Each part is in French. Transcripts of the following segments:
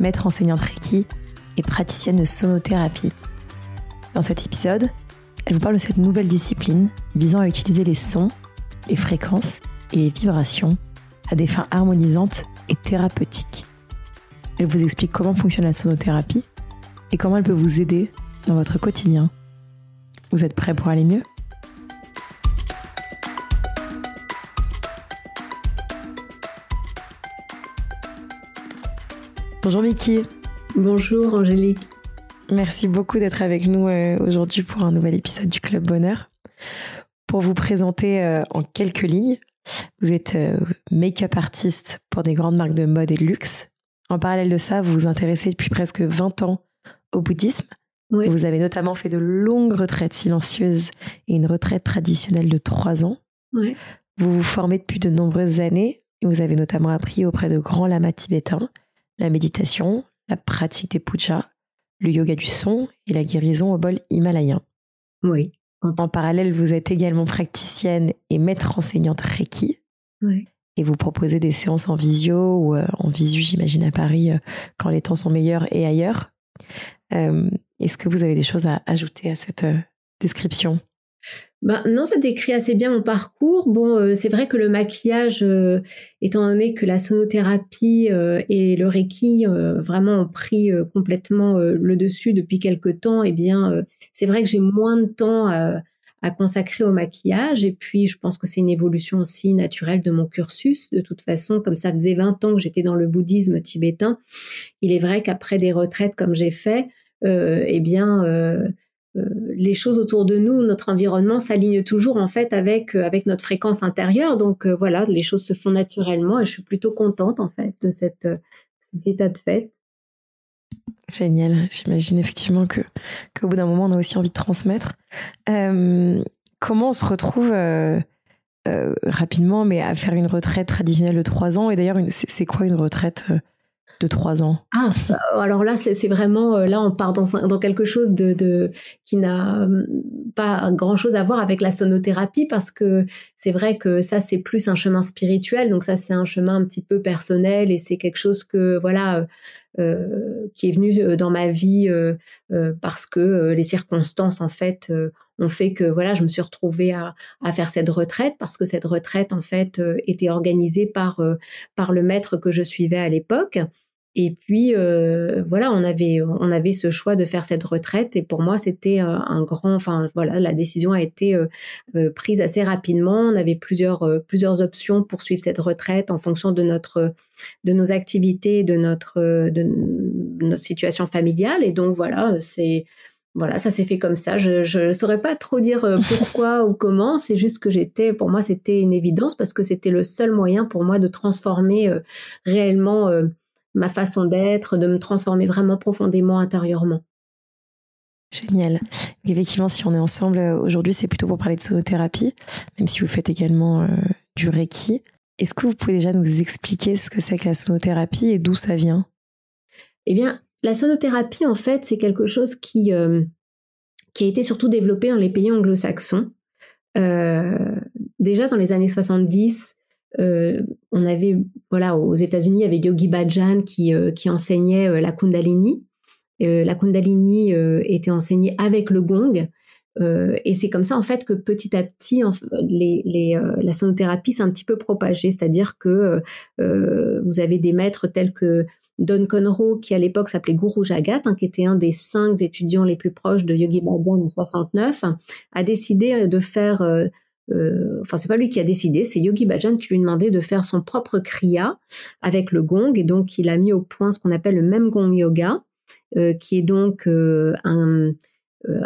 maître enseignante Reiki et praticienne de sonothérapie. Dans cet épisode, elle vous parle de cette nouvelle discipline visant à utiliser les sons, les fréquences et les vibrations à des fins harmonisantes et thérapeutiques. Elle vous explique comment fonctionne la sonothérapie et comment elle peut vous aider dans votre quotidien. Vous êtes prêts pour aller mieux? Bonjour Vicky. Bonjour Angélique. Merci beaucoup d'être avec nous euh, aujourd'hui pour un nouvel épisode du Club Bonheur. Pour vous présenter euh, en quelques lignes, vous êtes euh, make-up artiste pour des grandes marques de mode et de luxe. En parallèle de ça, vous vous intéressez depuis presque 20 ans au bouddhisme. Vous avez notamment fait de longues retraites silencieuses et une retraite traditionnelle de 3 ans. Vous vous formez depuis de nombreuses années et vous avez notamment appris auprès de grands lamas tibétains la méditation, la pratique des pujas, le yoga du son et la guérison au bol himalayen. Oui. En parallèle, vous êtes également praticienne et maître enseignante Reiki. Oui. Et vous proposez des séances en visio ou euh, en visu, j'imagine, à Paris, euh, quand les temps sont meilleurs et ailleurs. Euh, est-ce que vous avez des choses à ajouter à cette description? Bah, non, ça décrit assez bien mon parcours. Bon, euh, c'est vrai que le maquillage, euh, étant donné que la sonothérapie euh, et le reiki vraiment ont pris complètement le dessus depuis quelque temps, eh bien, c'est vrai que j'ai moins de temps à, à, consacrer au maquillage. Et puis, je pense que c'est une évolution aussi naturelle de mon cursus. De toute façon, comme ça faisait 20 ans que j'étais dans le bouddhisme tibétain, il est vrai qu'après des retraites comme j'ai fait, eh bien les choses autour de nous, notre environnement s'aligne toujours en fait avec euh, avec notre fréquence intérieure. Donc euh, voilà, les choses se font naturellement et je suis plutôt contente en fait de cet état de fait. Génial. J'imagine effectivement que qu'au bout d'un moment, on a aussi envie de transmettre. comment on se retrouve rapidement, mais à faire une retraite traditionnelle de trois ans? Et d'ailleurs, c'est quoi une retraite de trois ans. Ah, bah, alors là, c'est vraiment, euh, là, on part dans, quelque chose de, qui n'a hum, pas grand-chose à voir avec la sonothérapie parce que c'est vrai que ça, c'est plus un chemin spirituel, donc ça, c'est un chemin un petit peu personnel et c'est quelque chose que, voilà, euh, euh qui est venu euh, dans ma vie euh, parce que les circonstances, en fait, ont fait que, voilà, je me suis retrouvée à, à faire cette retraite parce que cette retraite, en fait, était organisée par, par le maître que je suivais à l'époque. Et puis euh, voilà, on avait on avait ce choix de faire cette retraite et pour moi c'était euh, un grand, enfin voilà, la décision a été euh, prise assez rapidement. On avait plusieurs plusieurs options pour suivre cette retraite en fonction de notre de nos activités, de notre de, notre situation familiale et donc voilà, c'est voilà, ça s'est fait comme ça. Je ne saurais pas trop dire pourquoi ou comment. C'est juste que j'étais, pour moi, c'était une évidence parce que c'était le seul moyen pour moi de transformer réellement ma façon d'être, de me transformer vraiment profondément intérieurement. Génial. Effectivement, si on est ensemble euh, aujourd'hui, c'est plutôt pour parler de sonothérapie, même si vous faites également euh, du Reiki. Est-ce que vous pouvez déjà nous expliquer ce que c'est que la sonothérapie et d'où ça vient? Eh bien, la sonothérapie, en fait, c'est quelque chose qui, euh, qui a été surtout développé dans les pays anglo-saxons. déjà dans les années 70, euh, on avait, voilà, aux États-Unis, il y avait Yogi Bhajan qui, euh, enseignait euh, la Kundalini. la Kundalini était enseignée avec le gong. et c'est comme ça en fait que petit à petit, la sonothérapie s'est un petit peu propagée, c'est-à-dire que vous avez des maîtres tels que Don Conroe, qui à l'époque s'appelait Guru Jagat, hein, qui était un des cinq étudiants les plus proches de Yogi Bhajan en 69, a décidé de faire euh, enfin c'est pas lui qui a décidé, c'est Yogi Bhajan qui lui demandait de faire son propre kriya avec le gong et donc il a mis au point ce qu'on appelle le même gong yoga, euh, qui est donc euh, un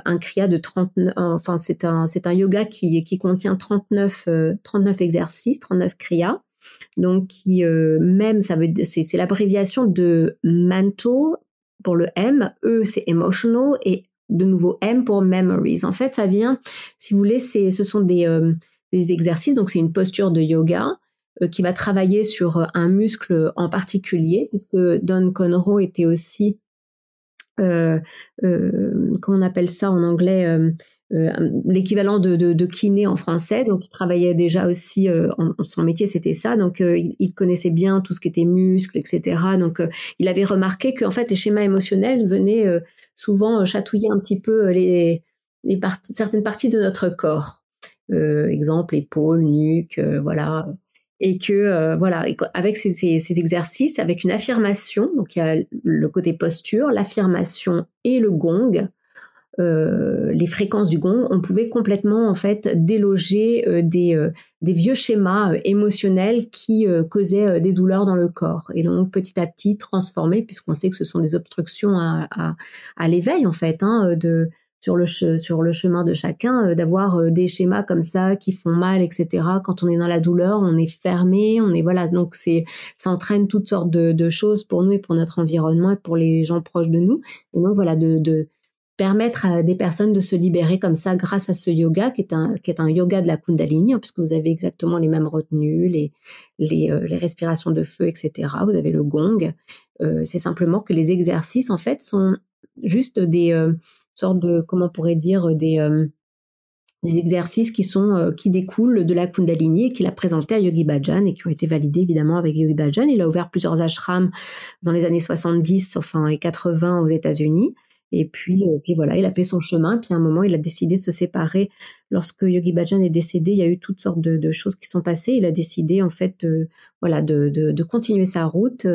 un kriya de 39 enfin c'est un c'est un yoga qui qui contient 39 39 exercices, 39 kriyas. Donc qui même ça veut c'est l'abréviation de mental pour le M, E c'est emotional et de nouveau M pour memories. En fait, ça vient, si vous voulez, c'est, ce sont des, euh, des exercices, donc c'est une posture de yoga euh, qui va travailler sur euh, un muscle en particulier, puisque Don Conroe était aussi, euh, comment on appelle ça en anglais, l'équivalent de, de, kiné en français. Donc, il travaillait déjà aussi, son métier, c'était ça. Donc, il, il, connaissait bien tout ce qui était muscle, etc. Donc, il avait remarqué qu'en fait, les schémas émotionnels venaient souvent chatouiller un petit peu les, les certaines parties de notre corps. exemple, épaules, nuque, voilà et que euh, voilà, avec ces, ces, ces, exercices, avec une affirmation, donc il y a le côté posture, l'affirmation et le gong, euh, les fréquences du gong, on pouvait complètement en fait déloger euh, des, euh, des vieux schémas émotionnels qui causaient des douleurs dans le corps et donc petit à petit transformer, puisqu'on sait que ce sont des obstructions à, l'éveil en fait, hein, de sur le, chemin de chacun, d'avoir des schémas comme ça qui font mal, etc. Quand on est dans la douleur, on est fermé, on est voilà. Donc c'est ça entraîne toutes sortes de, choses pour nous et pour notre environnement et pour les gens proches de nous. Et donc voilà de permettre à des personnes de se libérer comme ça grâce à ce yoga qui est un qui est un yoga de la Kundalini hein, puisque vous avez exactement les mêmes retenues, les euh, les respirations de feu, etc. Vous avez le gong. Euh, c'est simplement que les exercices en fait sont juste des sorte de, comment on pourrait dire, des, euh, des exercices qui sont euh, qui découlent de la Kundalini et qu'il a présenté à Yogi Bhajan et qui ont été validés évidemment avec Yogi Bhajan. Il a ouvert plusieurs ashrams dans les années 70 enfin et 80 aux États-Unis. Et puis, euh, puis voilà, il a fait son chemin. Puis à un moment, il a décidé de se séparer. Lorsque Yogi Bhajan est décédé, il y a eu toutes sortes de, choses qui sont passées. Il a décidé en fait, de, voilà, de, de, continuer sa route.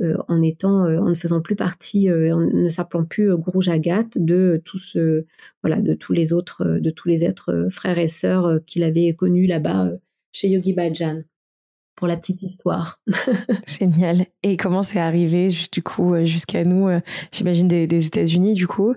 Euh, en étant, euh, en ne faisant plus partie, euh, en ne s'appelant plus Guru Jagat de tous, voilà, de tous les autres, de tous les êtres frères et sœurs qu'il avait connus là-bas chez Yogi Bhajan pour la petite histoire. Génial. Et comment c'est arrivé du coup jusqu'à nous, j'imagine des, des États-Unis du coup?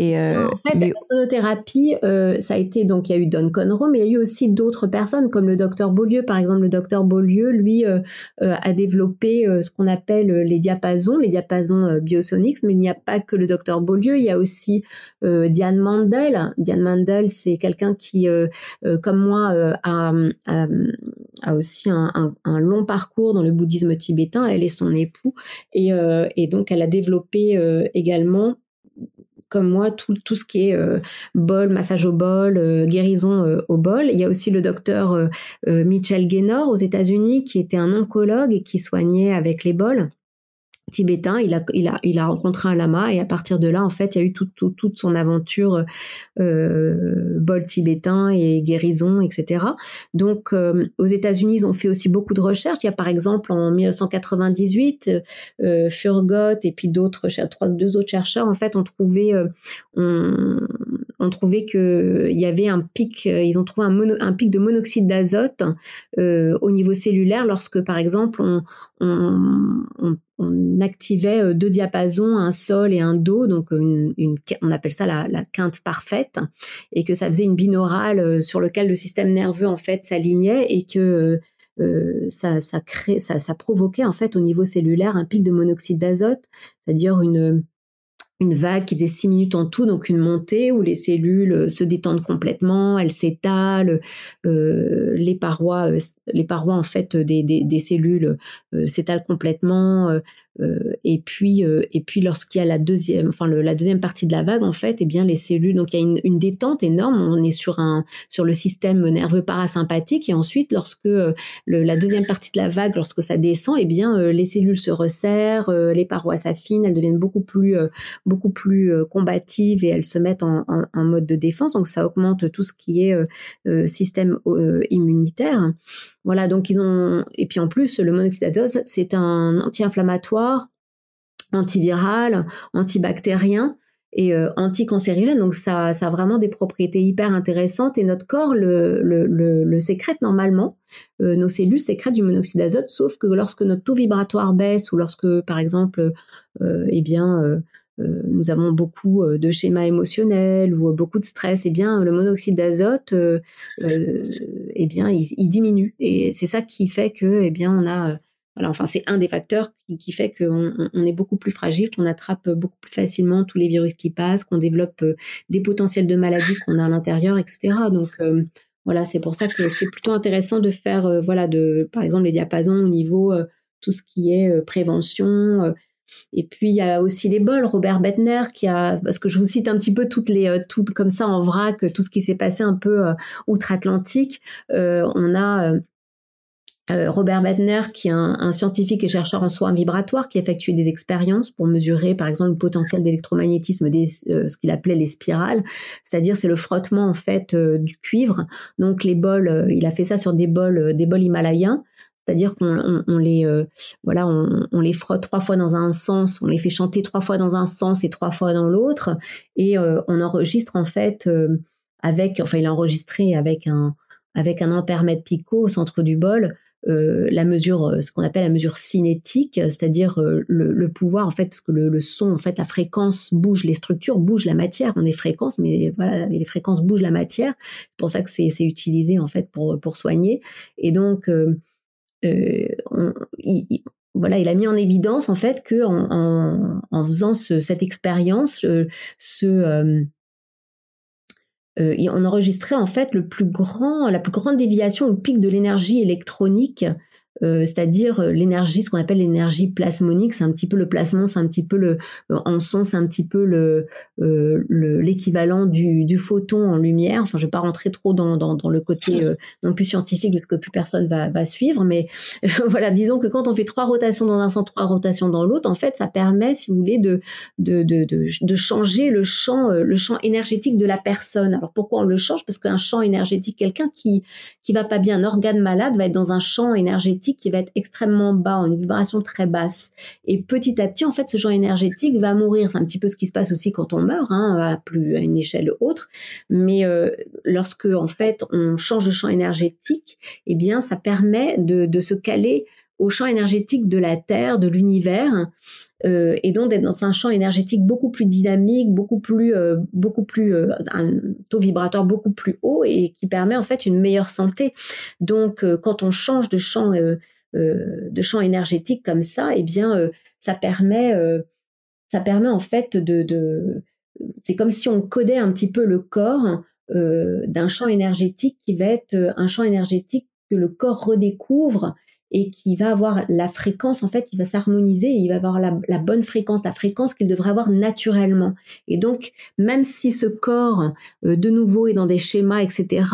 Et euh, en fait, la sonothérapie, euh, ça a été donc il y a eu Don Conroe, mais il y a eu aussi d'autres personnes comme le docteur Beaulieu, par exemple. Le docteur Beaulieu, lui, euh, a développé ce qu'on appelle les diapasons, les diapasons biosoniques. Mais il n'y a pas que le docteur Beaulieu, il y a aussi Diane Mandel. Diane Mandel, c'est quelqu'un qui, comme moi, a, a, aussi un, un, un, long parcours dans le bouddhisme tibétain. Elle est son époux et, et donc elle a développé également comme moi tout, tout ce qui est euh, bol, massage au bol, euh, guérison euh, au bol. Il y a aussi le docteur Mitchell Gaynor aux États-Unis qui était un oncologue et qui soignait avec les bols tibétain, il a, il, a, il a rencontré un lama et à partir de là, en fait, il y a eu toute son aventure euh, bol tibétain et guérison, etc. Donc, euh, aux États-Unis, ils ont fait aussi beaucoup de recherches. Il y a par exemple en 1998, euh, Furgot et puis d'autres, deux autres chercheurs, en fait, ont trouvé, euh, ont trouvé que il y avait un pic, ils ont trouvé un, pic de monoxyde d'azote au niveau cellulaire lorsque, par exemple, on, activait euh, deux diapasons, un sol et un do, donc on appelle ça la, quinte parfaite, et que ça faisait une binaurale euh, sur lequel le système nerveux en fait s'alignait et que euh, ça, ça provoquait en fait au niveau cellulaire un pic de monoxyde d'azote, c'est-à-dire une une vague qui faisait six minutes en tout, donc une montée où les cellules euh, se détendent complètement, elles s'étalent, euh, les parois, euh, les parois en fait des, cellules s'étalent complètement, euh, et puis et puis lorsqu'il y a la deuxième, enfin la deuxième partie de la vague en fait, eh bien les cellules, donc il y a une, détente énorme, on est sur un sur le système nerveux parasympathique, et ensuite lorsque le, la deuxième partie de la vague, lorsque ça descend, eh bien les cellules se resserrent, les parois s'affinent, elles deviennent beaucoup plus beaucoup plus euh, combatives et elles se mettent en, mode de défense. Donc ça augmente tout ce qui est euh, euh, système immunitaire. Voilà, donc ils ont et puis en plus le monoxyde d'azote c'est un anti-inflammatoire, antiviral, antibactérien et anticancérigène. Donc ça, a vraiment des propriétés hyper intéressantes et notre corps le, sécrète normalement. nos cellules sécrètent du monoxyde d'azote, sauf que lorsque notre taux vibratoire baisse ou lorsque, par exemple, eh bien, euh, nous avons beaucoup euh, de schémas émotionnels ou beaucoup de stress, eh bien le monoxyde d'azote, euh, eh bien il, diminue et c'est ça qui fait que eh bien on a voilà, enfin, c'est un des facteurs qui, fait qu'on on est beaucoup plus fragile, qu'on attrape beaucoup plus facilement tous les virus qui passent, qu'on développe des potentiels de maladies qu'on a à l'intérieur, etc. Donc, voilà, c'est pour ça que c'est plutôt intéressant de faire, voilà, de, par exemple, les diapasons au niveau tout ce qui est prévention, et puis il y a aussi les bols, Robert Bettner qui a, parce que je vous cite un petit peu toutes les, euh, toutes comme ça en vrac, tout ce qui s'est passé un peu euh, outre-Atlantique. Euh, on a Robert Bettner, qui est un, scientifique et chercheur en soins vibratoires, qui a effectué des expériences pour mesurer, par exemple, le potentiel d'électromagnétisme des, ce qu'il appelait les spirales, c'est-à-dire c'est le frottement en fait du cuivre. Donc les bols, il a fait ça sur des bols, des bols himalayens. C'est-à-dire qu'on les euh, voilà on, les frotte trois fois dans un sens, on les fait chanter trois fois dans un sens et trois fois dans l'autre, et euh, on enregistre en fait euh, avec enfin il a enregistré avec un avec un ampère-mètre picot au centre du bol la mesure, ce qu'on appelle la mesure cinétique, c'est-à-dire le, pouvoir en fait, parce que le, son, en fait, la fréquence bouge les structures, bouge la matière. On est fréquence, mais voilà, les fréquences bougent la matière. C'est pour ça que c'est utilisé en fait pour pour soigner. Et donc euh, il, voilà, il a mis en évidence en fait que en, en, faisant cette expérience, euh, ce, euh, on enregistrait en fait le plus grand, la plus grande déviation au pic de l'énergie électronique euh, c'est-à-dire euh, l'énergie, ce qu'on appelle l'énergie plasmonique, c'est un petit peu le plasmon, c'est un petit peu le euh, en son, c'est un petit peu le l'équivalent du, du, photon en lumière. Enfin, je vais pas rentrer trop dans, dans, dans le côté non plus scientifique de ce que plus personne va, va suivre, mais voilà, disons que quand on fait trois rotations dans un sens, trois rotations dans l'autre, en fait, ça permet, si vous voulez, de de, de, de, de changer le champ le champ énergétique de la personne. Alors pourquoi on le change? Parce qu'un champ énergétique, quelqu'un qui qui va pas bien, un organe malade va être dans un champ énergétique qui va être extrêmement bas, en une vibration très basse. Et petit à petit, en fait, ce champ énergétique va mourir. C'est un petit peu ce qui se passe aussi quand on meurt, hein, à plus à une échelle autre. Mais euh, lorsque en fait on change de champ énergétique, eh bien, ça permet de, de se caler au champ énergétique de la Terre, de l'univers, euh, et donc d'être dans un champ énergétique beaucoup plus dynamique, beaucoup plus, euh, beaucoup plus euh, un taux vibratoire beaucoup plus haut et qui permet en fait une meilleure santé. Donc quand on change de champ de champ énergétique comme ça, eh bien ça permet ça permet en fait de, de c'est comme si on codait un petit peu le corps d'un champ énergétique qui va être un champ énergétique que le corps redécouvre et qui va avoir la fréquence, en fait, il va s'harmoniser il va avoir la, bonne fréquence, la fréquence qu'il devrait avoir naturellement. Et donc, même si ce corps, euh, de nouveau, est dans des schémas, etc.,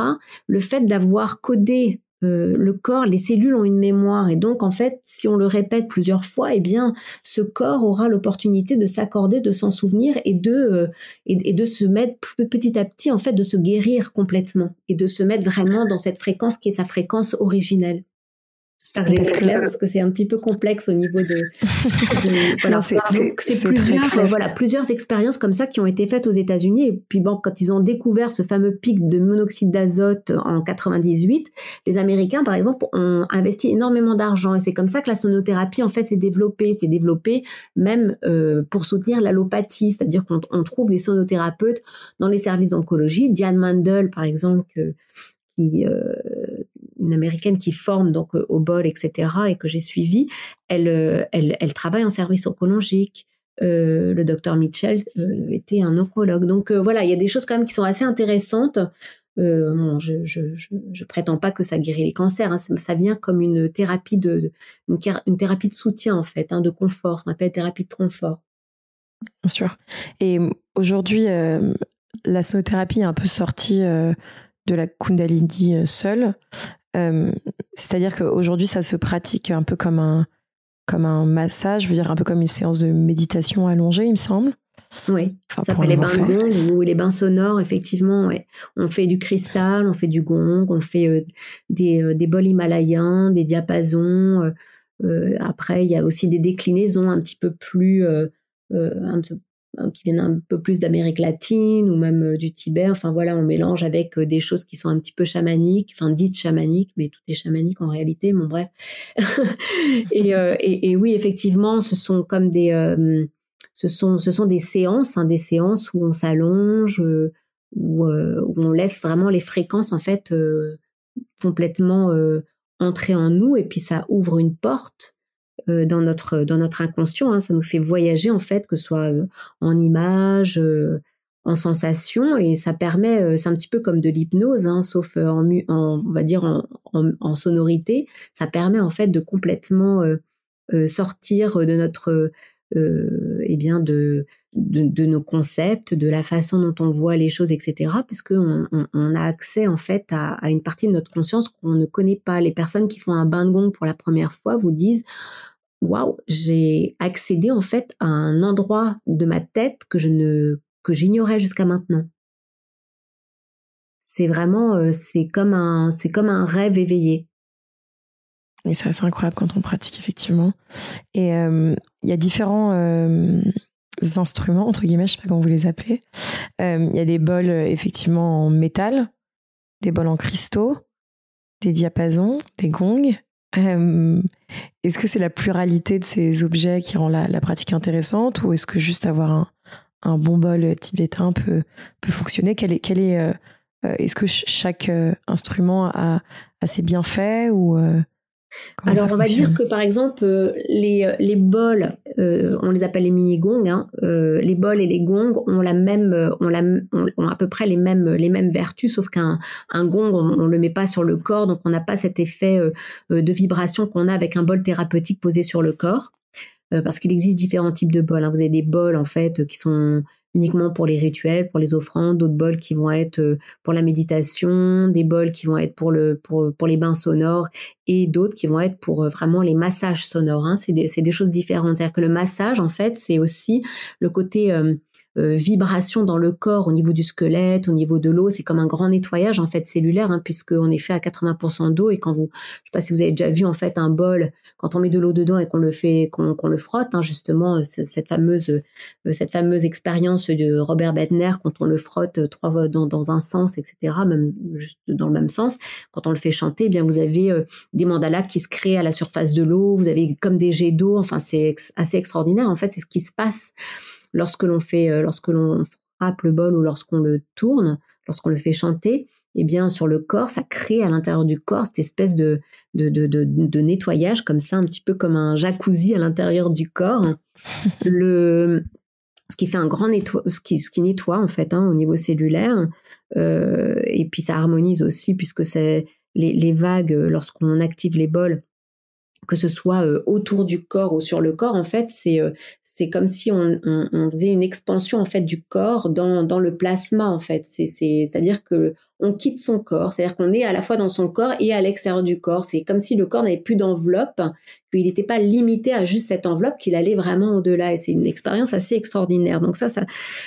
le fait d'avoir codé euh, le corps, les cellules ont une mémoire et donc en fait, si on le répète plusieurs fois, eh bien, ce corps aura l'opportunité de s'accorder, de s'en souvenir et de euh, et, de se mettre petit à petit en fait de se guérir complètement et de se mettre vraiment dans cette fréquence qui est sa fréquence originelle parce que... parce que c'est un petit peu complexe au niveau de. voilà, c'est plusieurs, voilà, plusieurs expériences comme ça qui ont été faites aux États-Unis. Et puis bon, quand ils ont découvert ce fameux pic de monoxyde d'azote en 98, les Américains, par exemple, ont investi énormément d'argent. Et c'est comme ça que la sonothérapie, en fait, s'est développée. S'est développée même euh, pour soutenir l'allopathie, c'est-à-dire qu'on trouve des sonothérapeutes dans les services d'oncologie. Diane Mandel, par exemple, qui euh, une américaine qui forme donc euh, au bol, etc., et que j'ai suivi, elle, euh, elle, elle, travaille en service oncologique. Euh, le docteur Mitchell était un oncologue. Donc voilà, il y a des choses quand même qui sont assez intéressantes. Bon, je, je, je, prétends pas que ça guérit les cancers. Hein. ça vient comme une thérapie de, une, thérapie de soutien en fait, hein, de confort, ce qu'on appelle thérapie de confort. Bien sûr. Et aujourd'hui, la sonothérapie est un peu sortie de la Kundalini seule. Euh, c'est-à-dire qu'aujourd'hui, ça se pratique un peu comme un, comme un massage, je veux dire un peu comme une séance de méditation allongée, il me semble. Oui, ça s'appelle les bains de gong ou les bains sonores, effectivement. Ouais. On fait du cristal, on fait du gong, on fait euh, des, euh, des bols himalayens, des diapasons. après, il y a aussi des déclinaisons un petit peu plus, un, qui viennent un peu plus d'Amérique latine ou même euh, du Tibet. Enfin voilà, on mélange avec euh, des choses qui sont un petit peu chamaniques, enfin dites chamaniques, mais tout est chamanique en réalité. Bon bref. Euh, et, et, oui, effectivement, ce sont comme des, ce sont, ce sont des séances, hein, des séances où on s'allonge, où, où, on laisse vraiment les fréquences en fait complètement entrer en nous, et puis ça ouvre une porte dans notre dans notre inconscient. Hein. Ça nous fait voyager en fait, que ce soit en images, en sensations, et ça permet. c'est un petit peu comme de l'hypnose, hein, sauf en, en, on va dire en, en, sonorité. Ça permet en fait de complètement sortir de notre euh, eh bien de, de, nos concepts, de la façon dont on voit les choses, etc. Parce qu'on on, a accès en fait à, une partie de notre conscience qu'on ne connaît pas. Les personnes qui font un bain de gong pour la première fois vous disent waouh, j'ai accédé en fait à un endroit de ma tête que je ne que j'ignorais jusqu'à maintenant. C'est vraiment euh, c'est comme un c'est comme un rêve éveillé. Et c'est assez incroyable quand on pratique, effectivement. Et euh, il y a différents euh, instruments, entre guillemets, je sais pas comment vous les appelez. Euh, il y a des bols, effectivement, en métal, des bols en cristaux, des diapasons, des gongs. est-ce que c'est la pluralité de ces objets qui rend la, pratique intéressante ou est-ce que juste avoir un, bon bol tibétain peut, fonctionner? Quel est, quel est, est-ce que chaque instrument a, a ses bienfaits ou alors, on va dire que par exemple, euh, les, euh, les bols, euh, on les appelle les mini-gongs, hein, les bols et les gongs ont, la même, ont, la, ont, à peu près les mêmes, les mêmes vertus, sauf qu'un un gong, on ne le met pas sur le corps, donc on n'a pas cet effet de vibration qu'on a avec un bol thérapeutique posé sur le corps. parce qu'il existe différents types de bols. Hein. Vous avez des bols en fait qui sont uniquement pour les rituels, pour les offrandes, d'autres bols qui vont être euh, pour la méditation, des bols qui vont être pour, le, pour, pour les bains sonores et d'autres qui vont être pour euh, vraiment les massages sonores. Hein. C'est des, des, choses différentes. C'est-à-dire que le massage, en fait, c'est aussi le côté euh, euh, vibration dans le corps au niveau du squelette, au niveau de l'eau. C'est comme un grand nettoyage en fait cellulaire, hein, puisqu'on est fait à 80% d'eau. Et quand vous, je sais pas si vous avez déjà vu en fait un bol, quand on met de l'eau dedans et qu'on le fait, qu'on le frotte, hein, justement, euh, cette fameuse, euh, cette fameuse expérience de Robert Bedner, quand on le frotte trois dans, dans un sens, etc., même juste dans le même sens, quand on le fait chanter, eh bien vous avez des mandalas qui se créent à la surface de l'eau. Vous avez comme des jets d'eau. Enfin, c'est assez extraordinaire. En fait, c'est ce qui se passe lorsque l'on fait, euh, lorsque l'on frappe le bol ou lorsqu'on le tourne, lorsqu'on le fait chanter, eh bien, sur le corps, ça crée à l'intérieur du corps cette espèce de, de, de, de, nettoyage, comme ça, un petit peu comme un jacuzzi à l'intérieur du corps. le, ce qui fait un grand nettoie, ce qui, ce qui nettoie, en fait, hein, au niveau cellulaire. Euh, et puis, ça harmonise aussi, puisque c'est les, les vagues, lorsqu'on active les bols, que ce soit euh, autour du corps ou sur le corps, en fait, c'est euh, c'est comme si on, faisait une expansion en fait du corps dans, dans le plasma en fait. C'est c'est à dire que on quitte son corps, c'est-à-dire qu'on est à la fois dans son corps et à l'extérieur du corps. C'est comme si le corps n'avait plus d'enveloppe, qu'il n'était pas limité à juste cette enveloppe, qu'il allait vraiment au-delà. Et c'est une expérience assez extraordinaire. Donc ça, ça,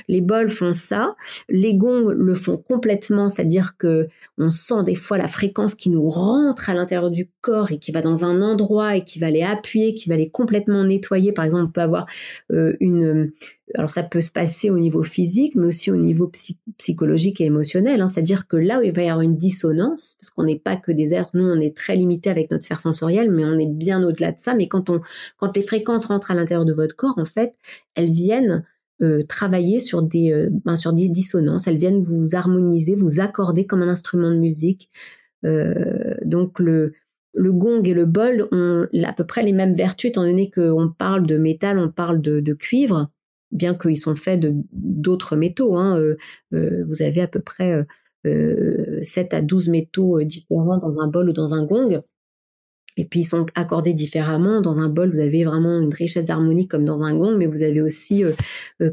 les bols font ça, les gonds le font complètement, c'est-à-dire que on sent des fois la fréquence qui nous rentre à l'intérieur du corps et qui va dans un endroit et qui va les appuyer, qui va les complètement nettoyer. Par exemple, on peut avoir une alors ça peut se passer au niveau physique, mais aussi au niveau psychologique et émotionnel. Hein. C'est-à-dire que là où il va y avoir une dissonance, parce qu'on n'est pas que des êtres, nous on est très limité avec notre sphère sensorielle, mais on est bien au-delà de ça. Mais quand on, quand les fréquences rentrent à l'intérieur de votre corps, en fait, elles viennent euh, travailler sur des, euh, ben, sur des dissonances. Elles viennent vous harmoniser, vous accorder comme un instrument de musique. Euh, donc le le gong et le bol ont à peu près les mêmes vertus, étant donné qu'on parle de métal, on parle de, cuivre bien qu'ils sont faits de d'autres métaux. Hein, euh, euh, vous avez à peu près euh, 7 à 12 métaux différents dans un bol ou dans un gong. Et puis ils sont accordés différemment. Dans un bol, vous avez vraiment une richesse harmonique comme dans un gong, mais vous avez aussi,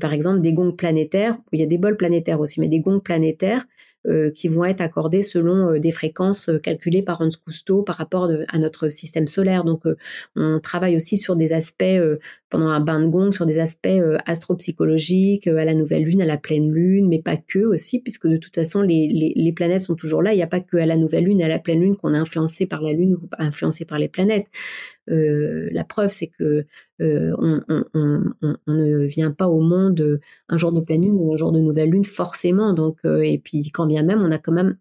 par exemple, des gongs planétaires. Il y a des bols planétaires aussi, mais des gongs planétaires euh, qui vont être accordées selon euh, des fréquences euh, calculées par Hans Cousteau par rapport à notre système solaire. Donc, on travaille aussi sur des aspects, pendant un bain de gong, sur des aspects astropsychologiques, à la nouvelle lune, à la pleine lune, mais pas que aussi, puisque de toute façon, les, les, planètes sont toujours là. Il n'y a pas que à la nouvelle lune, à la pleine lune qu'on est influencé par la lune ou influencé par les planètes. Euh, la preuve, c'est que euh, on, ne vient pas au monde un jour de pleine lune ou un jour de nouvelle lune forcément. Donc, euh, et puis quand bien même, on a quand même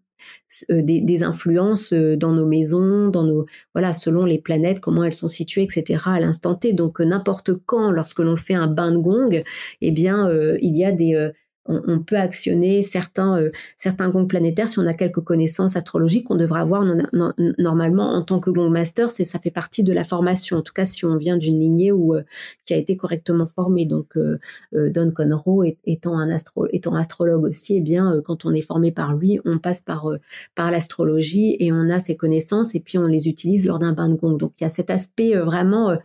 des, influences dans nos maisons, dans nos voilà, selon les planètes, comment elles sont situées, etc. à l'instant T. Donc n'importe quand, lorsque l'on fait un bain de gong, eh bien, il y a des on, peut actionner certains, euh, certains gongs planétaires si on a quelques connaissances astrologiques qu'on devrait avoir normalement en tant que gong master. C'est ça fait partie de la formation. En tout cas, si on vient d'une lignée où euh, qui a été correctement formée. Donc, euh, Don Conroe étant un astro, étant astrologue aussi, eh bien, quand on est formé par lui, on passe par par l'astrologie et on a ses connaissances et puis on les utilise lors d'un bain de gong. Donc, il y a cet aspect vraiment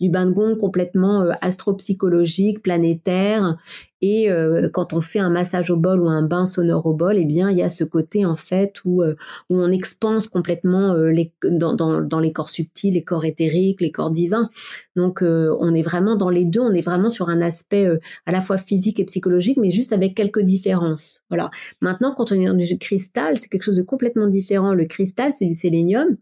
du bain de gong complètement astropsychologique, planétaire et euh, quand on fait un massage au bol ou un bain sonore au bol, eh bien, il y a ce côté en fait où, euh, où on expanse complètement euh, les, dans, dans, dans, les corps subtils, les corps éthériques, les corps divins. Donc, on est vraiment dans les deux. On est vraiment sur un aspect à la fois physique et psychologique, mais juste avec quelques différences. Voilà. Maintenant, quand on est dans du cristal, c'est quelque chose de complètement différent. Le cristal, c'est du sélénium.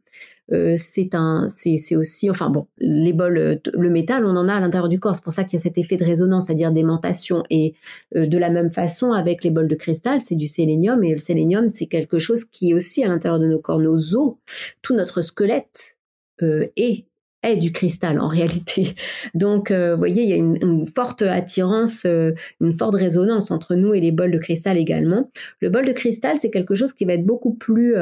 Euh, c'est un, c'est aussi, enfin bon, les bols, euh, le métal, on en a à l'intérieur du corps. C'est pour ça qu'il y a cet effet de résonance, c'est-à-dire d'aimantation. Et euh, de la même façon, avec les bols de cristal, c'est du sélénium. Et le sélénium, c'est quelque chose qui est aussi à l'intérieur de nos corps, nos os, tout notre squelette est est du cristal en réalité. Donc, vous voyez, il y a une, forte attirance, une forte résonance entre nous et les bols de cristal également. Le bol de cristal, c'est quelque chose qui va être beaucoup plus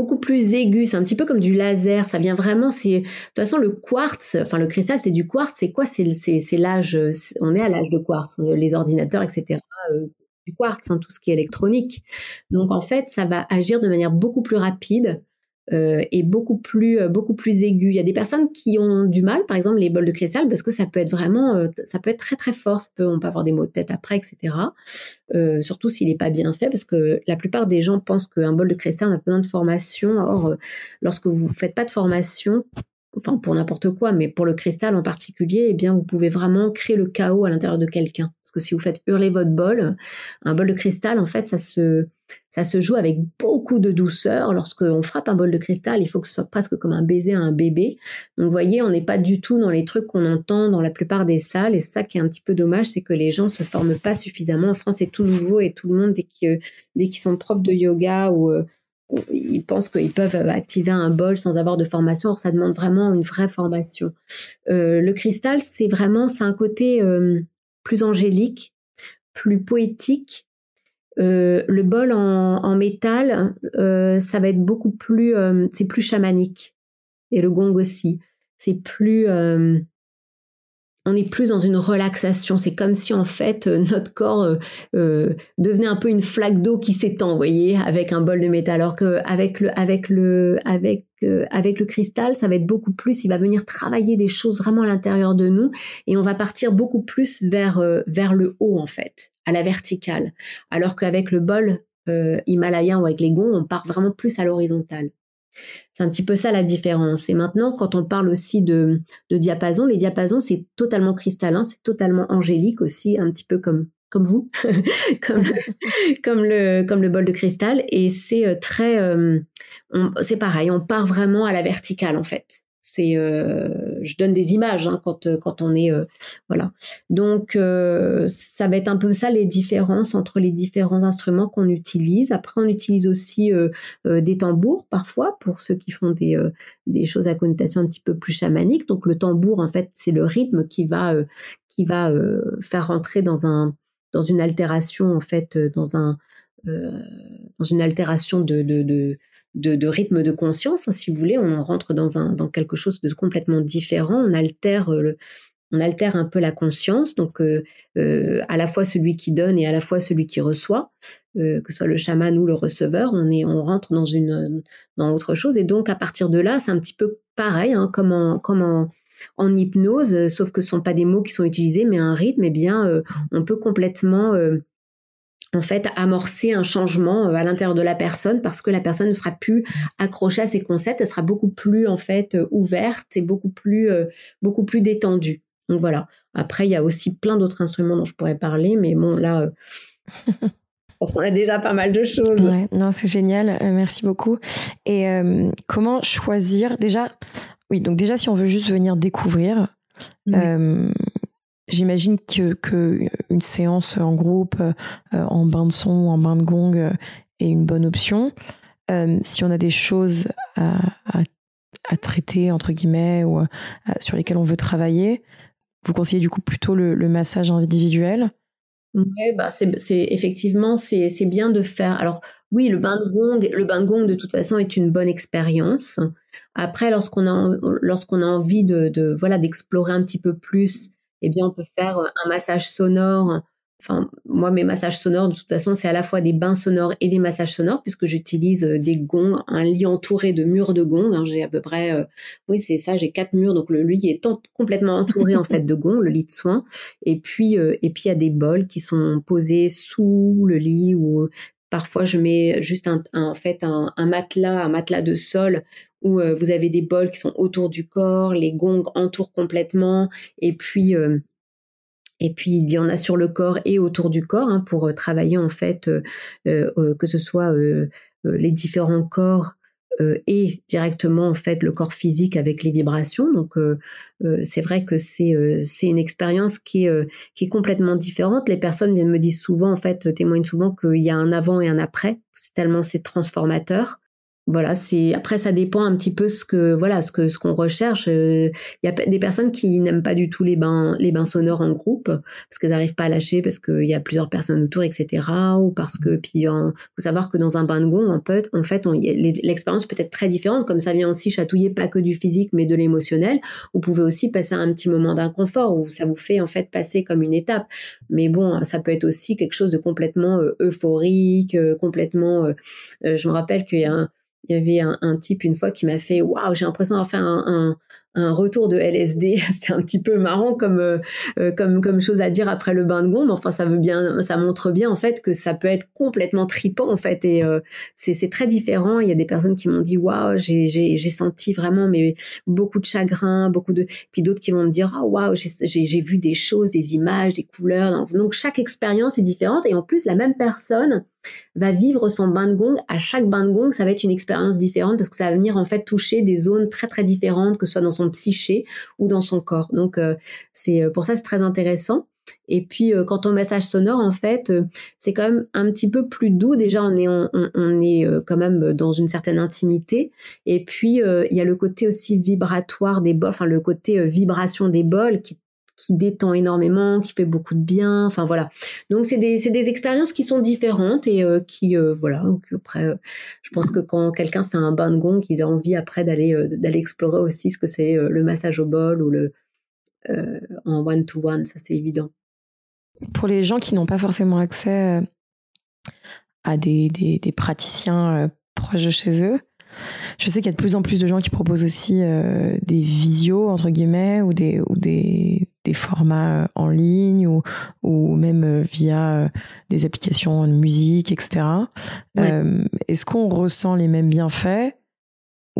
beaucoup plus aigu, c'est un petit peu comme du laser, ça vient vraiment, c'est de toute façon le quartz, enfin le cristal c'est du quartz, c'est quoi? C'est c'est l'âge, on est à l'âge de quartz, les ordinateurs, etc. Euh, du quartz, hein, tout ce qui est électronique. Donc en fait, ça va agir de manière beaucoup plus rapide euh, est beaucoup plus euh, beaucoup plus aigu. Il y a des personnes qui ont du mal, par exemple les bols de cristal, parce que ça peut être vraiment, euh, ça peut être très très fort. Ça peut, on peut avoir des maux de tête après, etc. Euh, surtout s'il n'est pas bien fait, parce que la plupart des gens pensent qu'un bol de cristal a besoin de formation. Or, lorsque vous faites pas de formation, enfin pour n'importe quoi, mais pour le cristal en particulier, eh bien vous pouvez vraiment créer le chaos à l'intérieur de quelqu'un. Parce que si vous faites hurler votre bol, un bol de cristal, en fait, ça se ça se joue avec beaucoup de douceur. Lorsqu'on frappe un bol de cristal, il faut que ce soit presque comme un baiser à un bébé. Donc vous voyez, on n'est pas du tout dans les trucs qu'on entend dans la plupart des salles. Et ça qui est un petit peu dommage, c'est que les gens se forment pas suffisamment. En France, c'est tout nouveau et tout le monde, dès qu'ils sont profs de yoga ou euh, ils pensent qu'ils peuvent activer un bol sans avoir de formation. Or, ça demande vraiment une vraie formation. Euh, le cristal, c'est vraiment, c'est un côté euh, plus angélique, plus poétique. Euh, le bol en, métal, ça va être beaucoup plus, c'est plus chamanique. Et le gong aussi. C'est plus, on est plus dans une relaxation. C'est comme si en fait euh, notre corps euh, euh, devenait un peu une flaque d'eau qui s'étend, vous voyez, avec un bol de métal. Alors que avec le avec le avec avec le cristal, ça va être beaucoup plus. Il va venir travailler des choses vraiment à l'intérieur de nous et on va partir beaucoup plus vers vers le haut en fait, à la verticale. Alors qu'avec le bol himalayen ou avec les gonds, on part vraiment plus à l'horizontale. C'est un petit peu ça la différence. Et maintenant, quand on parle aussi de, de diapason, les diapasons, c'est totalement cristallin, c'est totalement angélique aussi, un petit peu comme comme vous, comme, comme, le, comme le bol de cristal. Et c'est euh, très... Euh, c'est pareil, on part vraiment à la verticale en fait. C'est, euh, je donne des images hein, quand euh, quand on est, euh, voilà. Donc ça va être un peu ça les différences entre les différents instruments qu'on utilise. Après, on utilise aussi des tambours parfois pour ceux qui font des des choses à connotation un petit peu plus chamanique. Donc le tambour, en fait, c'est le rythme qui va qui va faire rentrer dans un dans une altération en fait dans un dans une altération de, de, de de, rythme de conscience, hein, si vous voulez. On rentre dans, un, dans quelque chose de complètement différent. On altère, euh, on altère un peu la conscience, donc euh, euh, à la fois celui qui donne et à la fois celui qui reçoit, que ce soit le chaman ou le receveur. On, est, on rentre dans, une, dans autre chose. Et donc, à partir de là, c'est un petit peu pareil, hein, comme en, comme en hypnose, sauf que ce ne sont pas des mots qui sont utilisés, mais un rythme, eh bien, on peut complètement en fait amorcer un changement euh, à l'intérieur de la personne parce que la personne ne sera plus accrochée à ses concepts, elle sera beaucoup plus en fait euh, ouverte et beaucoup plus euh, beaucoup plus détendue. Donc voilà. Après il y a aussi plein d'autres instruments dont je pourrais parler mais bon là parce qu'on a déjà pas mal de choses. Ouais, non, c'est génial. merci beaucoup. Et comment choisir? Déjà Oui, donc déjà si on veut juste venir découvrir, J'imagine que, que, séance en groupe, euh, en bain de son, en bain de gong euh, est une bonne option. Euh, si on a des choses à, à, traiter, entre guillemets, ou sur lesquelles on veut travailler, vous conseillez du coup plutôt le, massage individuel? Ouais, bah effectivement c'est bien de faire. Alors oui, le bain de gong, le bain de gong de toute façon est une bonne expérience. Après, lorsqu'on a lorsqu'on a envie de, de voilà d'explorer un petit peu plus, eh bien on peut faire un massage sonore Enfin, moi, mes massages sonores, de toute façon, c'est à la fois des bains sonores et des massages sonores, puisque j'utilise euh, des gongs, un lit entouré de murs de gongs. Hein. j'ai à peu près, euh, oui, c'est ça, j'ai quatre murs, donc le lit est complètement entouré en fait de gongs, le lit de soins. Et puis, euh, et puis il y a des bols qui sont posés sous le lit ou parfois je mets juste en fait un, matelas, un matelas de sol où vous avez des bols qui sont autour du corps, les gongs entourent complètement, et puis et puis il y en a sur le corps et autour du corps hein, pour euh, travailler en fait euh, euh, que ce soit les différents corps et directement en fait le corps physique avec les vibrations. Donc c'est vrai que c'est c'est une expérience qui est qui est complètement différente. Les personnes viennent me dire souvent en fait témoignent souvent qu'il y a un avant et un après. C'est tellement c'est transformateur voilà, c'est après ça dépend un petit peu ce que voilà ce que ce qu'on recherche. Il euh, y a des personnes qui n'aiment pas du tout les bains les bains sonores en groupe parce qu'elles n'arrivent pas à lâcher parce qu'il y a plusieurs personnes autour, etc. Ou parce que puis il faut savoir que dans un bain de gong en fait en fait l'expérience peut être très différente comme ça vient aussi chatouiller pas que du physique mais de l'émotionnel. Vous pouvez aussi passer un petit moment d'inconfort où ça vous fait en fait passer comme une étape. Mais bon, ça peut être aussi quelque chose de complètement euh, euphorique, euh, complètement. je me rappelle qu'il y a un il y avait un, type une fois qui m'a fait waouh j'ai l'impression d'avoir fait un, un, un, retour de LSD c'était un petit peu marrant comme euh, euh, comme comme chose à dire après le bain de gombe. Enfin ça veut bien ça montre bien en fait que ça peut être complètement tripant en fait. Et euh, c'est très différent. Il y a des personnes qui m'ont dit waouh j'ai senti vraiment mais beaucoup de chagrin beaucoup de puis d'autres qui vont me dire ah waouh j'ai vu des choses des images des couleurs donc chaque expérience est différente. Et en plus la même personne va vivre son bain de gong. À chaque bain de gong, ça va être une expérience différente parce que ça va venir en fait toucher des zones très très différentes, que ce soit dans son psyché ou dans son corps. Donc euh, c'est euh, pour ça c'est très intéressant. Et puis euh, quant au massage sonore, en fait, c'est quand même un petit peu plus doux. Déjà, on est on, est quand même dans une certaine intimité. Et puis il y a le côté aussi vibratoire des bols, enfin le côté vibration des bols qui qui détend énormément, qui fait beaucoup de bien. Enfin voilà. Donc c'est des, des expériences qui sont différentes et euh, qui euh, voilà. après, euh, je pense que quand quelqu'un fait un bain de gong, il a envie après d'aller d'aller explorer aussi ce que c'est le massage au bol ou le en one to one. Ça c'est évident. Pour les gens qui n'ont pas forcément accès à des, des, des praticiens proches de chez eux. Je sais qu'il y a de plus en plus de gens qui proposent aussi des visios entre guillemets ou des ou des des formats euh, en ligne ou, ou même euh, via euh, des applications de musique, etc. Est-ce qu'on ressent les mêmes bienfaits?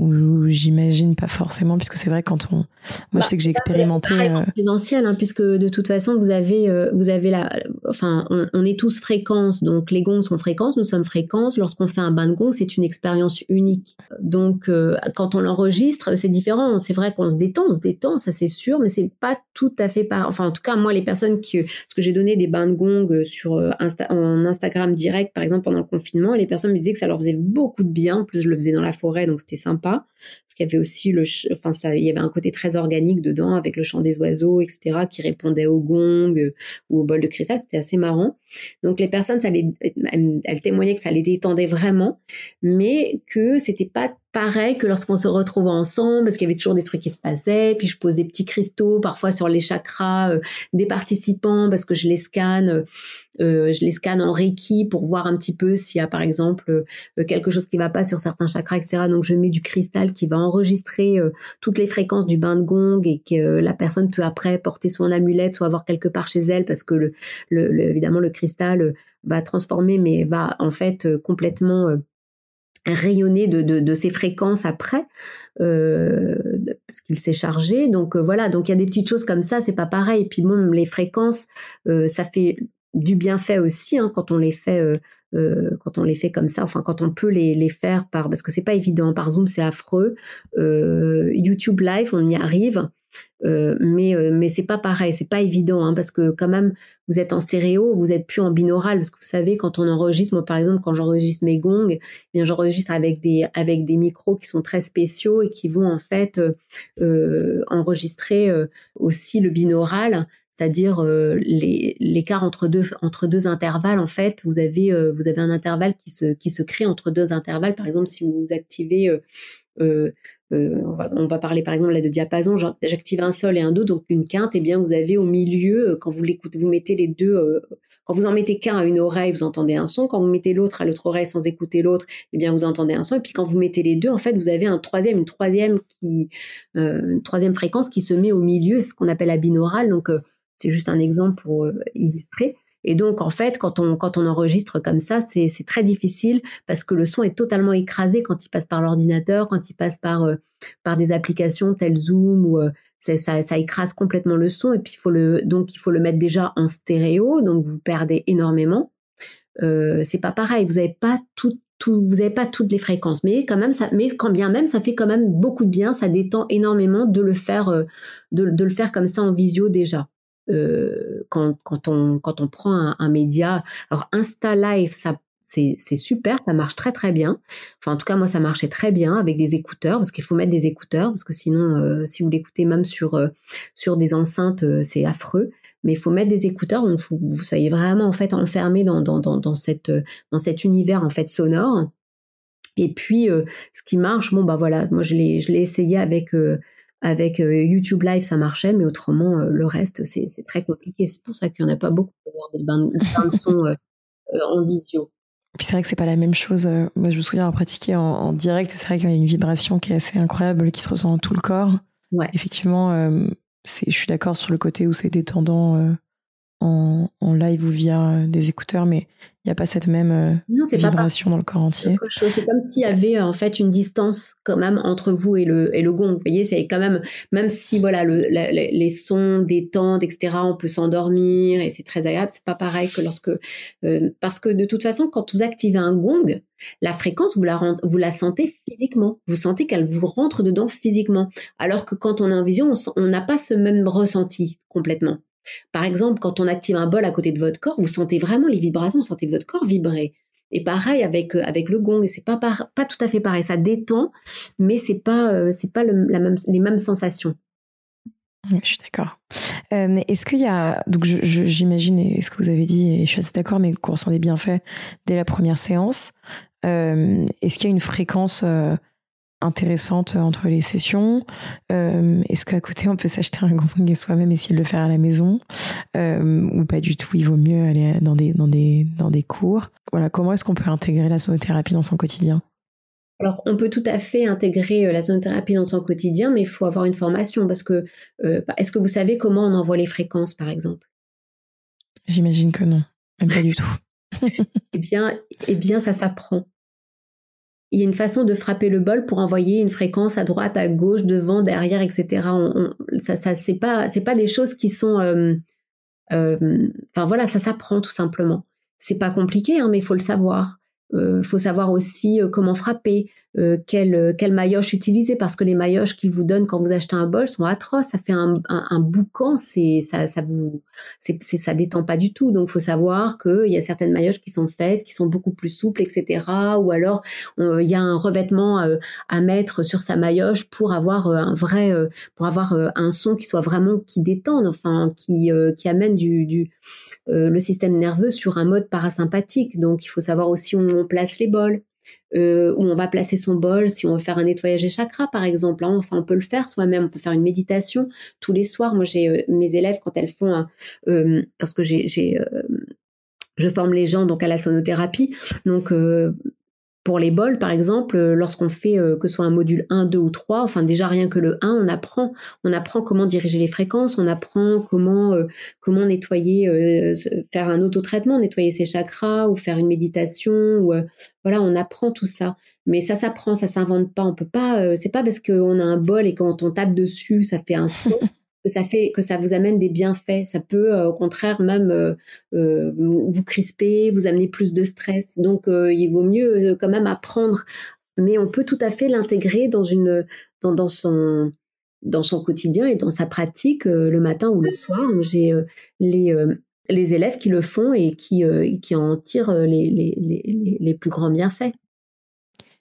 Ou j'imagine pas forcément puisque c'est vrai quand on moi je bah, sais que j'ai expérimenté euh... présentiel hein, puisque de toute façon vous avez euh, vous avez la enfin on, est tous fréquences donc les gongs sont fréquences nous sommes fréquences lorsqu'on fait un bain de gong c'est une expérience unique. Donc euh, quand on l'enregistre c'est différent. C'est vrai qu'on se détend on se détend ça c'est sûr mais c'est pas tout à fait pas enfin en tout cas moi les personnes qui parce que j'ai donné des bains de gong euh, sur Insta, en Instagram direct par exemple pendant le confinement et les personnes me disaient que ça leur faisait beaucoup de bien. En plus je le faisais dans la forêt donc c'était sympa parce qu'il y avait aussi le, enfin ça, il y avait un côté très organique dedans avec le chant des oiseaux, etc., qui répondait au gong euh, ou au bol de cristal. C'était assez marrant. Donc les personnes, ça les, témoignaient que ça les détendait vraiment, mais que c'était pas pareil que lorsqu'on se retrouvait ensemble, parce qu'il y avait toujours des trucs qui se passaient. Puis je pose des petits cristaux, parfois sur les chakras euh, des participants, parce que je les scanne, euh, je les scanne en Reiki pour voir un petit peu s'il y a par exemple euh, quelque chose qui va pas sur certains chakras, etc. Donc je mets du cristal qui va enregistrer toutes les fréquences du bain de gong et que la personne peut après porter son amulette, soit avoir quelque part chez elle, parce que le, le évidemment le cristal va transformer, mais va en fait complètement rayonner de, de, de, ces fréquences après euh, parce qu'il s'est chargé. Donc euh, voilà. Donc il y a des petites choses comme ça c'est pas pareil. Puis bon les fréquences euh, ça fait du bienfait aussi hein, quand on les fait euh, quand on les fait comme ça. Enfin quand on peut les, les faire par parce que c'est pas évident. Par Zoom c'est affreux. YouTube Live on y arrive euh, mais euh, mais c'est pas pareil, c'est pas évident hein, parce que quand même vous êtes en stéréo, vous êtes plus en binaural parce que vous savez quand on enregistre, moi par exemple quand j'enregistre mes gongs, eh bien j'enregistre avec des avec des micros qui sont très spéciaux et qui vont en fait euh, enregistrer aussi le binaural c'est-à-dire l'écart entre deux entre deux intervalles. En fait, vous avez vous avez un intervalle qui se qui se crée entre deux intervalles. Par exemple, si vous activez on, va, parler par exemple là de diapason, j'active un sol et un do, donc une quinte, et eh bien vous avez au milieu, quand vous l'écoutez, vous mettez les deux, quand vous en mettez qu'un à une oreille, vous entendez un son. Quand vous mettez l'autre à l'autre oreille sans écouter l'autre, eh bien vous entendez un son. Et puis quand vous mettez les deux, en fait, vous avez un troisième, une troisième euh, une troisième fréquence qui se met au milieu, ce qu'on appelle la binaurale. Donc euh, c'est juste un exemple pour euh, illustrer. Et donc, en fait, quand on, quand on enregistre comme ça, c'est très difficile parce que le son est totalement écrasé quand il passe par l'ordinateur, quand il passe par, par des applications telles Zoom ou ça, ça, écrase complètement le son. Et puis il faut le donc il faut le mettre déjà en stéréo donc vous perdez énormément. Euh, c'est pas pareil. Vous avez pas tout, vous avez pas toutes les fréquences. Mais quand même ça mais quand bien même ça fait quand même beaucoup de bien. Ça détend énormément de le faire euh, de, de, le faire comme ça en visio déjà euh, quand, quand on quand on prend un, média alors Insta Live ça c'est super, ça marche très très bien. Enfin, en tout cas, moi, ça marchait très bien avec des écouteurs, parce qu'il faut mettre des écouteurs, parce que sinon, euh, si vous l'écoutez même sur, euh, sur des enceintes, c'est affreux. Mais il faut mettre des écouteurs, donc faut, vous soyez vraiment en enfermé dans, cet univers sonore. Et puis, ce qui marche, bon, bah voilà, moi, je l'ai essayé avec avec YouTube Live, ça marchait, mais autrement, le reste, c'est très compliqué. C'est pour ça qu'il n'y en a pas beaucoup des bains, de son en visio. Puis c'est vrai que c'est pas la même chose. Euh, moi, je me souviens avoir pratiqué en, direct. C'est vrai qu'il y a une vibration qui est assez incroyable, qui se ressent dans tout le corps. Ouais. Effectivement, euh, je suis d'accord sur le côté où c'est détendant euh, en, en, live ou via des écouteurs, mais il n'y a pas cette même euh, non, vibration dans le corps entier. C'est comme s'il y avait en fait une distance quand même entre vous et le, et le gong. Vous voyez, c'est quand même, même si voilà le, les sons détendent, etc., on peut s'endormir et c'est très agréable, c'est pas pareil que lorsque. Euh, parce que de toute façon, quand vous activez un gong, la fréquence, vous la, vous la sentez physiquement. Vous sentez qu'elle vous rentre dedans physiquement. Alors que quand on est en vision, on n'a pas ce même ressenti complètement. Par exemple, quand on active un bol à côté de votre corps, vous sentez vraiment les vibrations, vous sentez votre corps vibrer. Et pareil avec euh, avec le gong, c'est pas pas tout à fait pareil. Ça détend, mais c'est pas euh, c'est pas les mêmes sensations. Je suis d'accord. Euh, est-ce qu'il y a donc j'imagine ce que vous avez dit et je suis assez d'accord, mais qu'on ressent des bienfaits dès la première séance. est-ce qu'il y a une fréquence intéressante entre les sessions. Euh, Est-ce qu'à côté on peut s'acheter un gong et soi-même essayer de le faire à la maison? Euh, ou pas du tout Il vaut mieux aller dans des dans des dans des cours. Voilà, comment est-ce qu'on peut intégrer la sonothérapie dans son quotidien? Alors, on peut tout à fait intégrer euh, la sonothérapie dans son quotidien, mais il faut avoir une formation parce que bah, est-ce que vous savez comment on envoie les fréquences, par exemple? J'imagine que non, même pas du tout. eh bien, eh bien, ça s'apprend il y a une façon de frapper le bol pour envoyer une fréquence à droite, à gauche, devant, derrière, etc. Ça, ça c'est pas, c'est pas des choses qui sont, euh, euh, enfin voilà, ça s'apprend tout simplement. C'est pas compliqué, hein, mais il faut le savoir. Euh, faut savoir aussi comment frapper, euh, quelle, euh, quelle maillotche utiliser parce que les maillotches qu'ils vous donnent quand vous achetez un bol sont atroces. Ça fait un, un, boucan, c'est ça, ça vous, c'est, ça détend pas du tout. Donc, faut savoir qu'il y a certaines maillotches qui sont faites, qui sont beaucoup plus souples, etc. Ou alors, il y a un revêtement euh, à mettre sur sa maillotche pour avoir un vrai, pour avoir un son qui soit vraiment qui détende, enfin, qui, qui amène du, du le système nerveux sur un mode parasympathique. Donc, il faut savoir aussi où on place les bols euh, où on va placer son bol, si on veut faire un nettoyage des chakras par exemple, hein, ça on peut le faire soi-même, on peut faire une méditation tous les soirs. Moi j'ai euh, mes élèves quand elles font, euh, parce que j'ai, je forme les gens donc à la sonothérapie, donc pour les bols, par exemple, euh, lorsqu'on fait euh, que ce soit un module 1, 2 ou 3, enfin déjà rien que le 1, on apprend, on apprend comment diriger les fréquences, on apprend comment euh, comment nettoyer, faire un autotraitement, nettoyer ses chakras ou faire une méditation ou voilà, on apprend tout ça. Mais ça s'apprend, ça s'invente pas. On peut pas, c'est pas parce qu'on a un bol et quand on tape dessus, ça fait un son. que ça fait que ça vous amène des bienfaits. Ça peut euh, au contraire même euh, euh, vous crisper, vous amener plus de stress. Donc il vaut mieux quand même apprendre. Mais on peut tout à fait l'intégrer dans une dans, dans son dans son quotidien et dans sa pratique le matin ou le soir. J'ai les les élèves qui le font et qui, qui en tirent les, les, les, les plus grands bienfaits.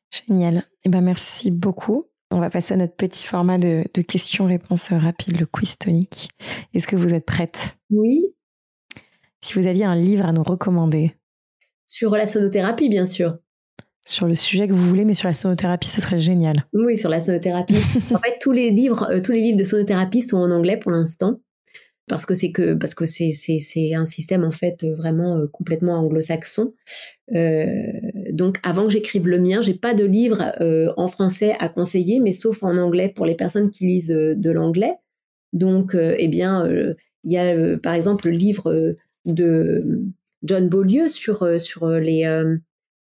Génial. Eh ben, merci beaucoup. On va passer à notre petit format de, questions-réponses rapides, le quiz tonique. Est-ce que vous êtes prête? Oui. Si vous aviez un livre à nous recommander? Sur la sonothérapie, bien sûr. Sur le sujet que vous voulez, mais sur la sonothérapie, ce serait génial. Oui, sur la sonothérapie. en fait, tous les livres, euh, tous les livres de sonothérapie sont en anglais pour l'instant parce que c'est que parce que c'est c'est un système en fait vraiment euh, complètement anglo-saxon. Euh, donc avant que j'écrive le mien, j'ai pas de livre euh, en français à conseiller, mais sauf en anglais pour les personnes qui lisent de l'anglais. Donc eh bien il y a par exemple le livre de John Beaulieu sur sur les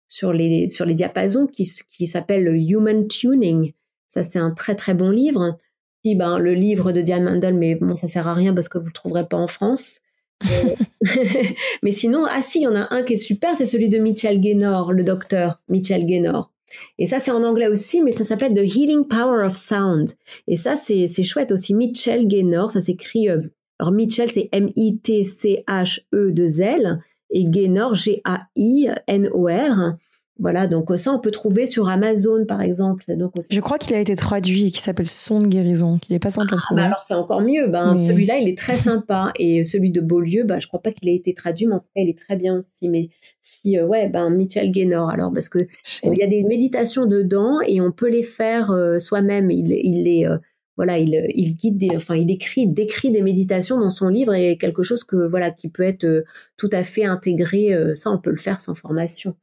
sur les sur les diapasons qui qui s'appelle Human Tuning. Ça c'est un très très bon livre ben, le livre de Diane Mandel, mais bon, ça sert à rien parce que vous le trouverez pas en France. mais sinon, ah si, il y en a un qui est super, c'est celui de Mitchell Gaynor, le docteur Mitchell Gaynor. Et ça, c'est en anglais aussi, mais ça s'appelle The Healing Power of Sound. Et ça, c'est chouette aussi. Mitchell Gaynor, ça s'écrit. Euh, alors, Mitchell, c'est M-I-T-C-H-E-2-L. Et Gaynor, G-A-I-N-O-R. Voilà, donc ça, on peut trouver sur Amazon, par exemple. Donc, Je crois qu'il a été traduit et qu'il s'appelle Son de guérison, qu'il est pas simple à ah, trouver. Bah alors, c'est encore mieux. Ben, Celui-là, il est très sympa. Et celui de Beaulieu, bah, je crois pas qu'il ait été traduit, mais en tout cas, il est très bien aussi. Mais si, euh, ouais, ben, Michel Gaynor, alors, parce que il y a des méditations dedans et on peut les faire euh, soi-même. Il, il les. Euh, voilà, il, il guide, enfin, il écrit, décrit des méditations dans son livre et quelque chose que voilà qui peut être tout à fait intégré. ça, on peut le faire sans formation.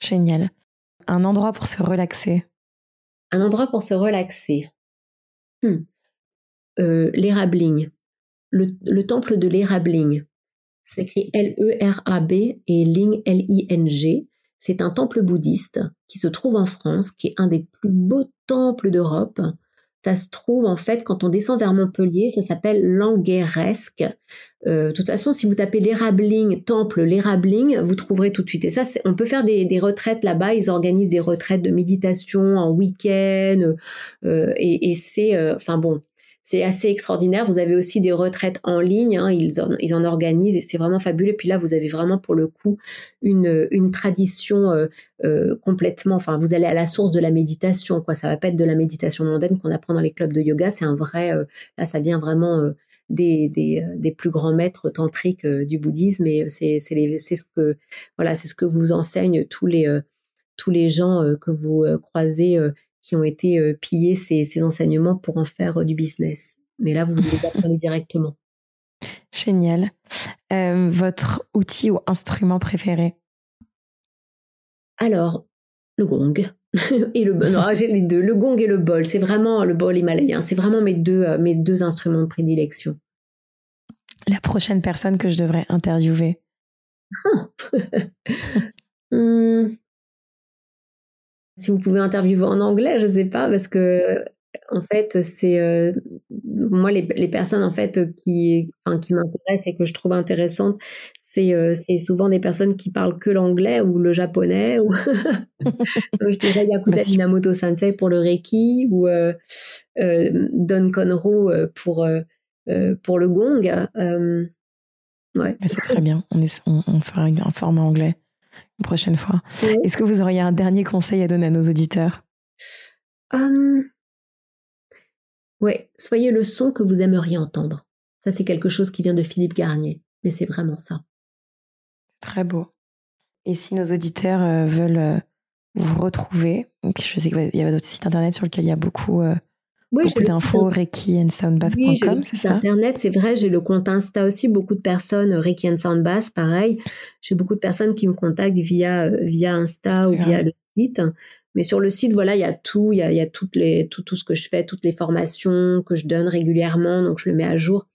Génial. Un endroit pour se relaxer. Un endroit pour se relaxer. Hmm. Euh, L'Érabling. Le, temple de l'Érabling. S'écrit L-E-R-A-B et Ling L-I-N-G. C'est un temple bouddhiste qui se trouve en France, qui est un des plus beaux temples d'Europe. Ça se trouve en fait quand on descend vers Montpellier, ça s'appelle Langueresque. Euh, de toute façon, si vous tapez l'Érabling, temple l'Érabling, vous trouverez tout de suite. Et ça, on peut faire des, retraites là-bas. Ils organisent des retraites de méditation en week-end. Euh, et, et c'est, euh, enfin bon, c'est assez extraordinaire. Vous avez aussi des retraites en ligne, hein, ils, en, ils en organisent et c'est vraiment fabuleux. Et puis là, vous avez vraiment pour le coup une, une tradition euh, euh, complètement. Enfin, vous allez à la source de la méditation, quoi. Ça va pas être de la méditation mondaine qu'on apprend dans les clubs de yoga. C'est un vrai. Euh, là, ça vient vraiment. Des, des, des, plus grands maîtres tantriques du bouddhisme et c'est c'est ce que voilà c'est ce que vous enseignent tous les tous les gens que vous croisez qui ont été euh, pillés ces, enseignements pour en faire euh, du business. Mais là, vous les apprenez directement. Génial. Euh, votre outil ou instrument préféré? Alors, le gong. et le non, j'ai les deux, le gong et le bol. C'est vraiment le bol himalayen. C'est vraiment mes deux, mes deux instruments de prédilection. La prochaine personne que je devrais interviewer. Si vous pouvez interviewer en anglais, je sais pas, parce que en fait, c'est euh, moi les, les, personnes en fait qui, enfin, qui m'intéressent et que je trouve intéressantes, c'est euh, c'est souvent des personnes qui parlent que l'anglais ou le japonais. Ou je dirais Yakuta Minamoto Sensei pour le Reiki ou euh, Don Conroe pour pour le gong. ouais. C'est très bien. On, est, on, on fera un format anglais une prochaine fois. Est-ce que vous auriez un dernier conseil à donner à nos auditeurs? Hum. Oui, soyez le son que vous aimeriez entendre. Ça, c'est quelque chose qui vient de Philippe Garnier, mais c'est vraiment ça. Très beau. Et si nos auditeurs euh, veulent euh, vous retrouver, je sais qu'il y a d'autres sites internet sur lesquels il y a beaucoup euh, oui, beaucoup d'infos, Reiki and Soundbath.com, c'est ça? Internet, c'est vrai, j'ai le compte Insta aussi, beaucoup de personnes, Reiki and Soundbath, pareil. J'ai beaucoup de personnes qui me contactent via, euh, via Insta ou via le site. Mais sur le site, voilà, il y a tout, il y a, y a toutes les, tout, tout ce que je fais, toutes les formations que je donne régulièrement, donc je le mets à jour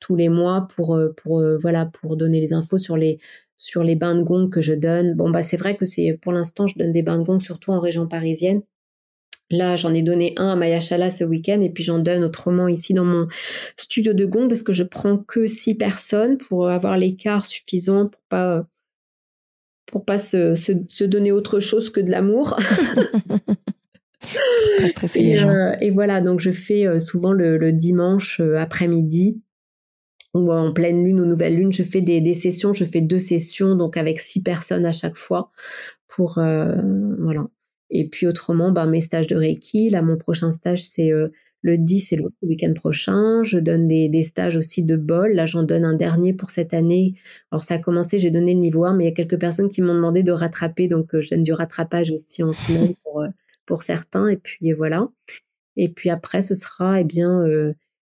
tous les mois pour, euh, pour, euh, voilà, pour donner les infos sur les, sur les bains de gong que je donne. Bon, bah, c'est vrai que c'est, pour l'instant, je donne des bains de gong surtout en région parisienne. Là, j'en ai donné un à Mayachala ce week-end et puis j'en donne autrement ici dans mon studio de gong parce que je prends que six personnes pour avoir l'écart suffisant pour pas pour pas se, se, donner autre chose que de l'amour. pas stresser les gens. Euh, et voilà, donc je fais euh, souvent le, dimanche euh, après-midi ou en pleine lune ou nouvelle lune, je fais des, des, sessions, je fais deux sessions, donc avec six personnes à chaque fois pour voilà Et puis autrement, ben, mes stages de Reiki. Là, mon prochain stage, c'est le 10 et le week-end prochain. Je donne des, des, stages aussi de bol. Là, j'en donne un dernier pour cette année. Alors, ça a commencé, j'ai donné le niveau 1, mais il y a quelques personnes qui m'ont demandé de rattraper. Donc, je donne du rattrapage aussi en semaine pour, pour certains. Et puis, voilà. Et puis après, ce sera, eh bien,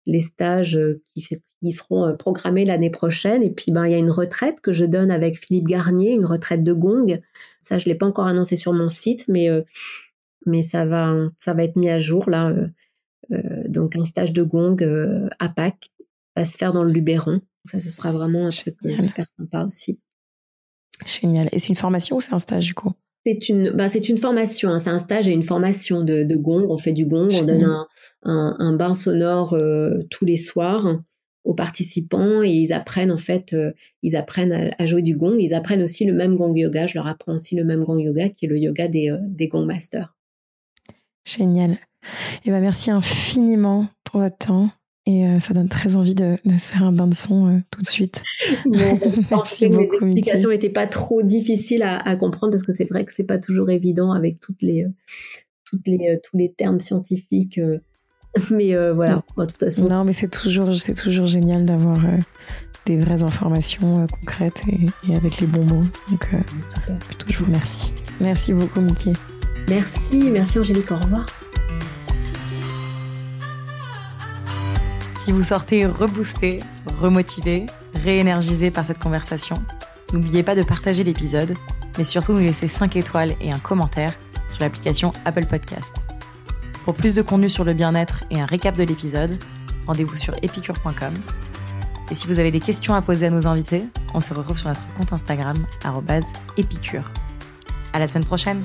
les stages qui, qui seront programmés l'année prochaine. Et puis, ben, il y a une retraite que je donne avec Philippe Garnier, une retraite de gong. Ça, je l'ai pas encore annoncé sur mon site, mais, mais ça, va, ça va être mis à jour là. donc, un stage de gong à Pâques va se faire dans le Luberon. Ça, ce sera vraiment un truc super sympa aussi. Génial. Et c'est une formation ou c'est un stage du coup? C'est une, bah, c'est une formation, hein. c'est un stage et une formation de, de, gong. On fait du gong, on donne un, un, un bain sonore euh, tous les soirs aux participants et ils apprennent en fait, euh, ils apprennent à, jouer du gong. Ils apprennent aussi le même gong yoga. Je leur apprends aussi le même gong yoga qui est le yoga des, euh, des gong masters. Génial. Et eh ben merci infiniment pour votre temps. Et euh, ça donne très envie de, de, se faire un bain de son euh, tout de suite. Bon, je pense que mes explications n'étaient pas trop difficiles à, à comprendre parce que c'est vrai que c'est pas toujours évident avec toutes les, euh, toutes les, tous les termes scientifiques. mais voilà, de toute façon. Non, mais c'est toujours, c'est toujours génial d'avoir des vraies informations concrètes et, et, avec les bons mots. Donc, plutôt, je vous remercie. Merci beaucoup, Mickey. Merci, merci Angélique. Au revoir. Si vous sortez reboosté, remotivé, réénergisé par cette conversation, n'oubliez pas de partager l'épisode, mais surtout nous laisser 5 étoiles et un commentaire sur l'application Apple Podcast. Pour plus de contenu sur le bien-être et un récap de l'épisode, rendez-vous sur epicure.com. Et si vous avez des questions à poser à nos invités, on se retrouve sur notre compte Instagram, épicure. À la semaine prochaine!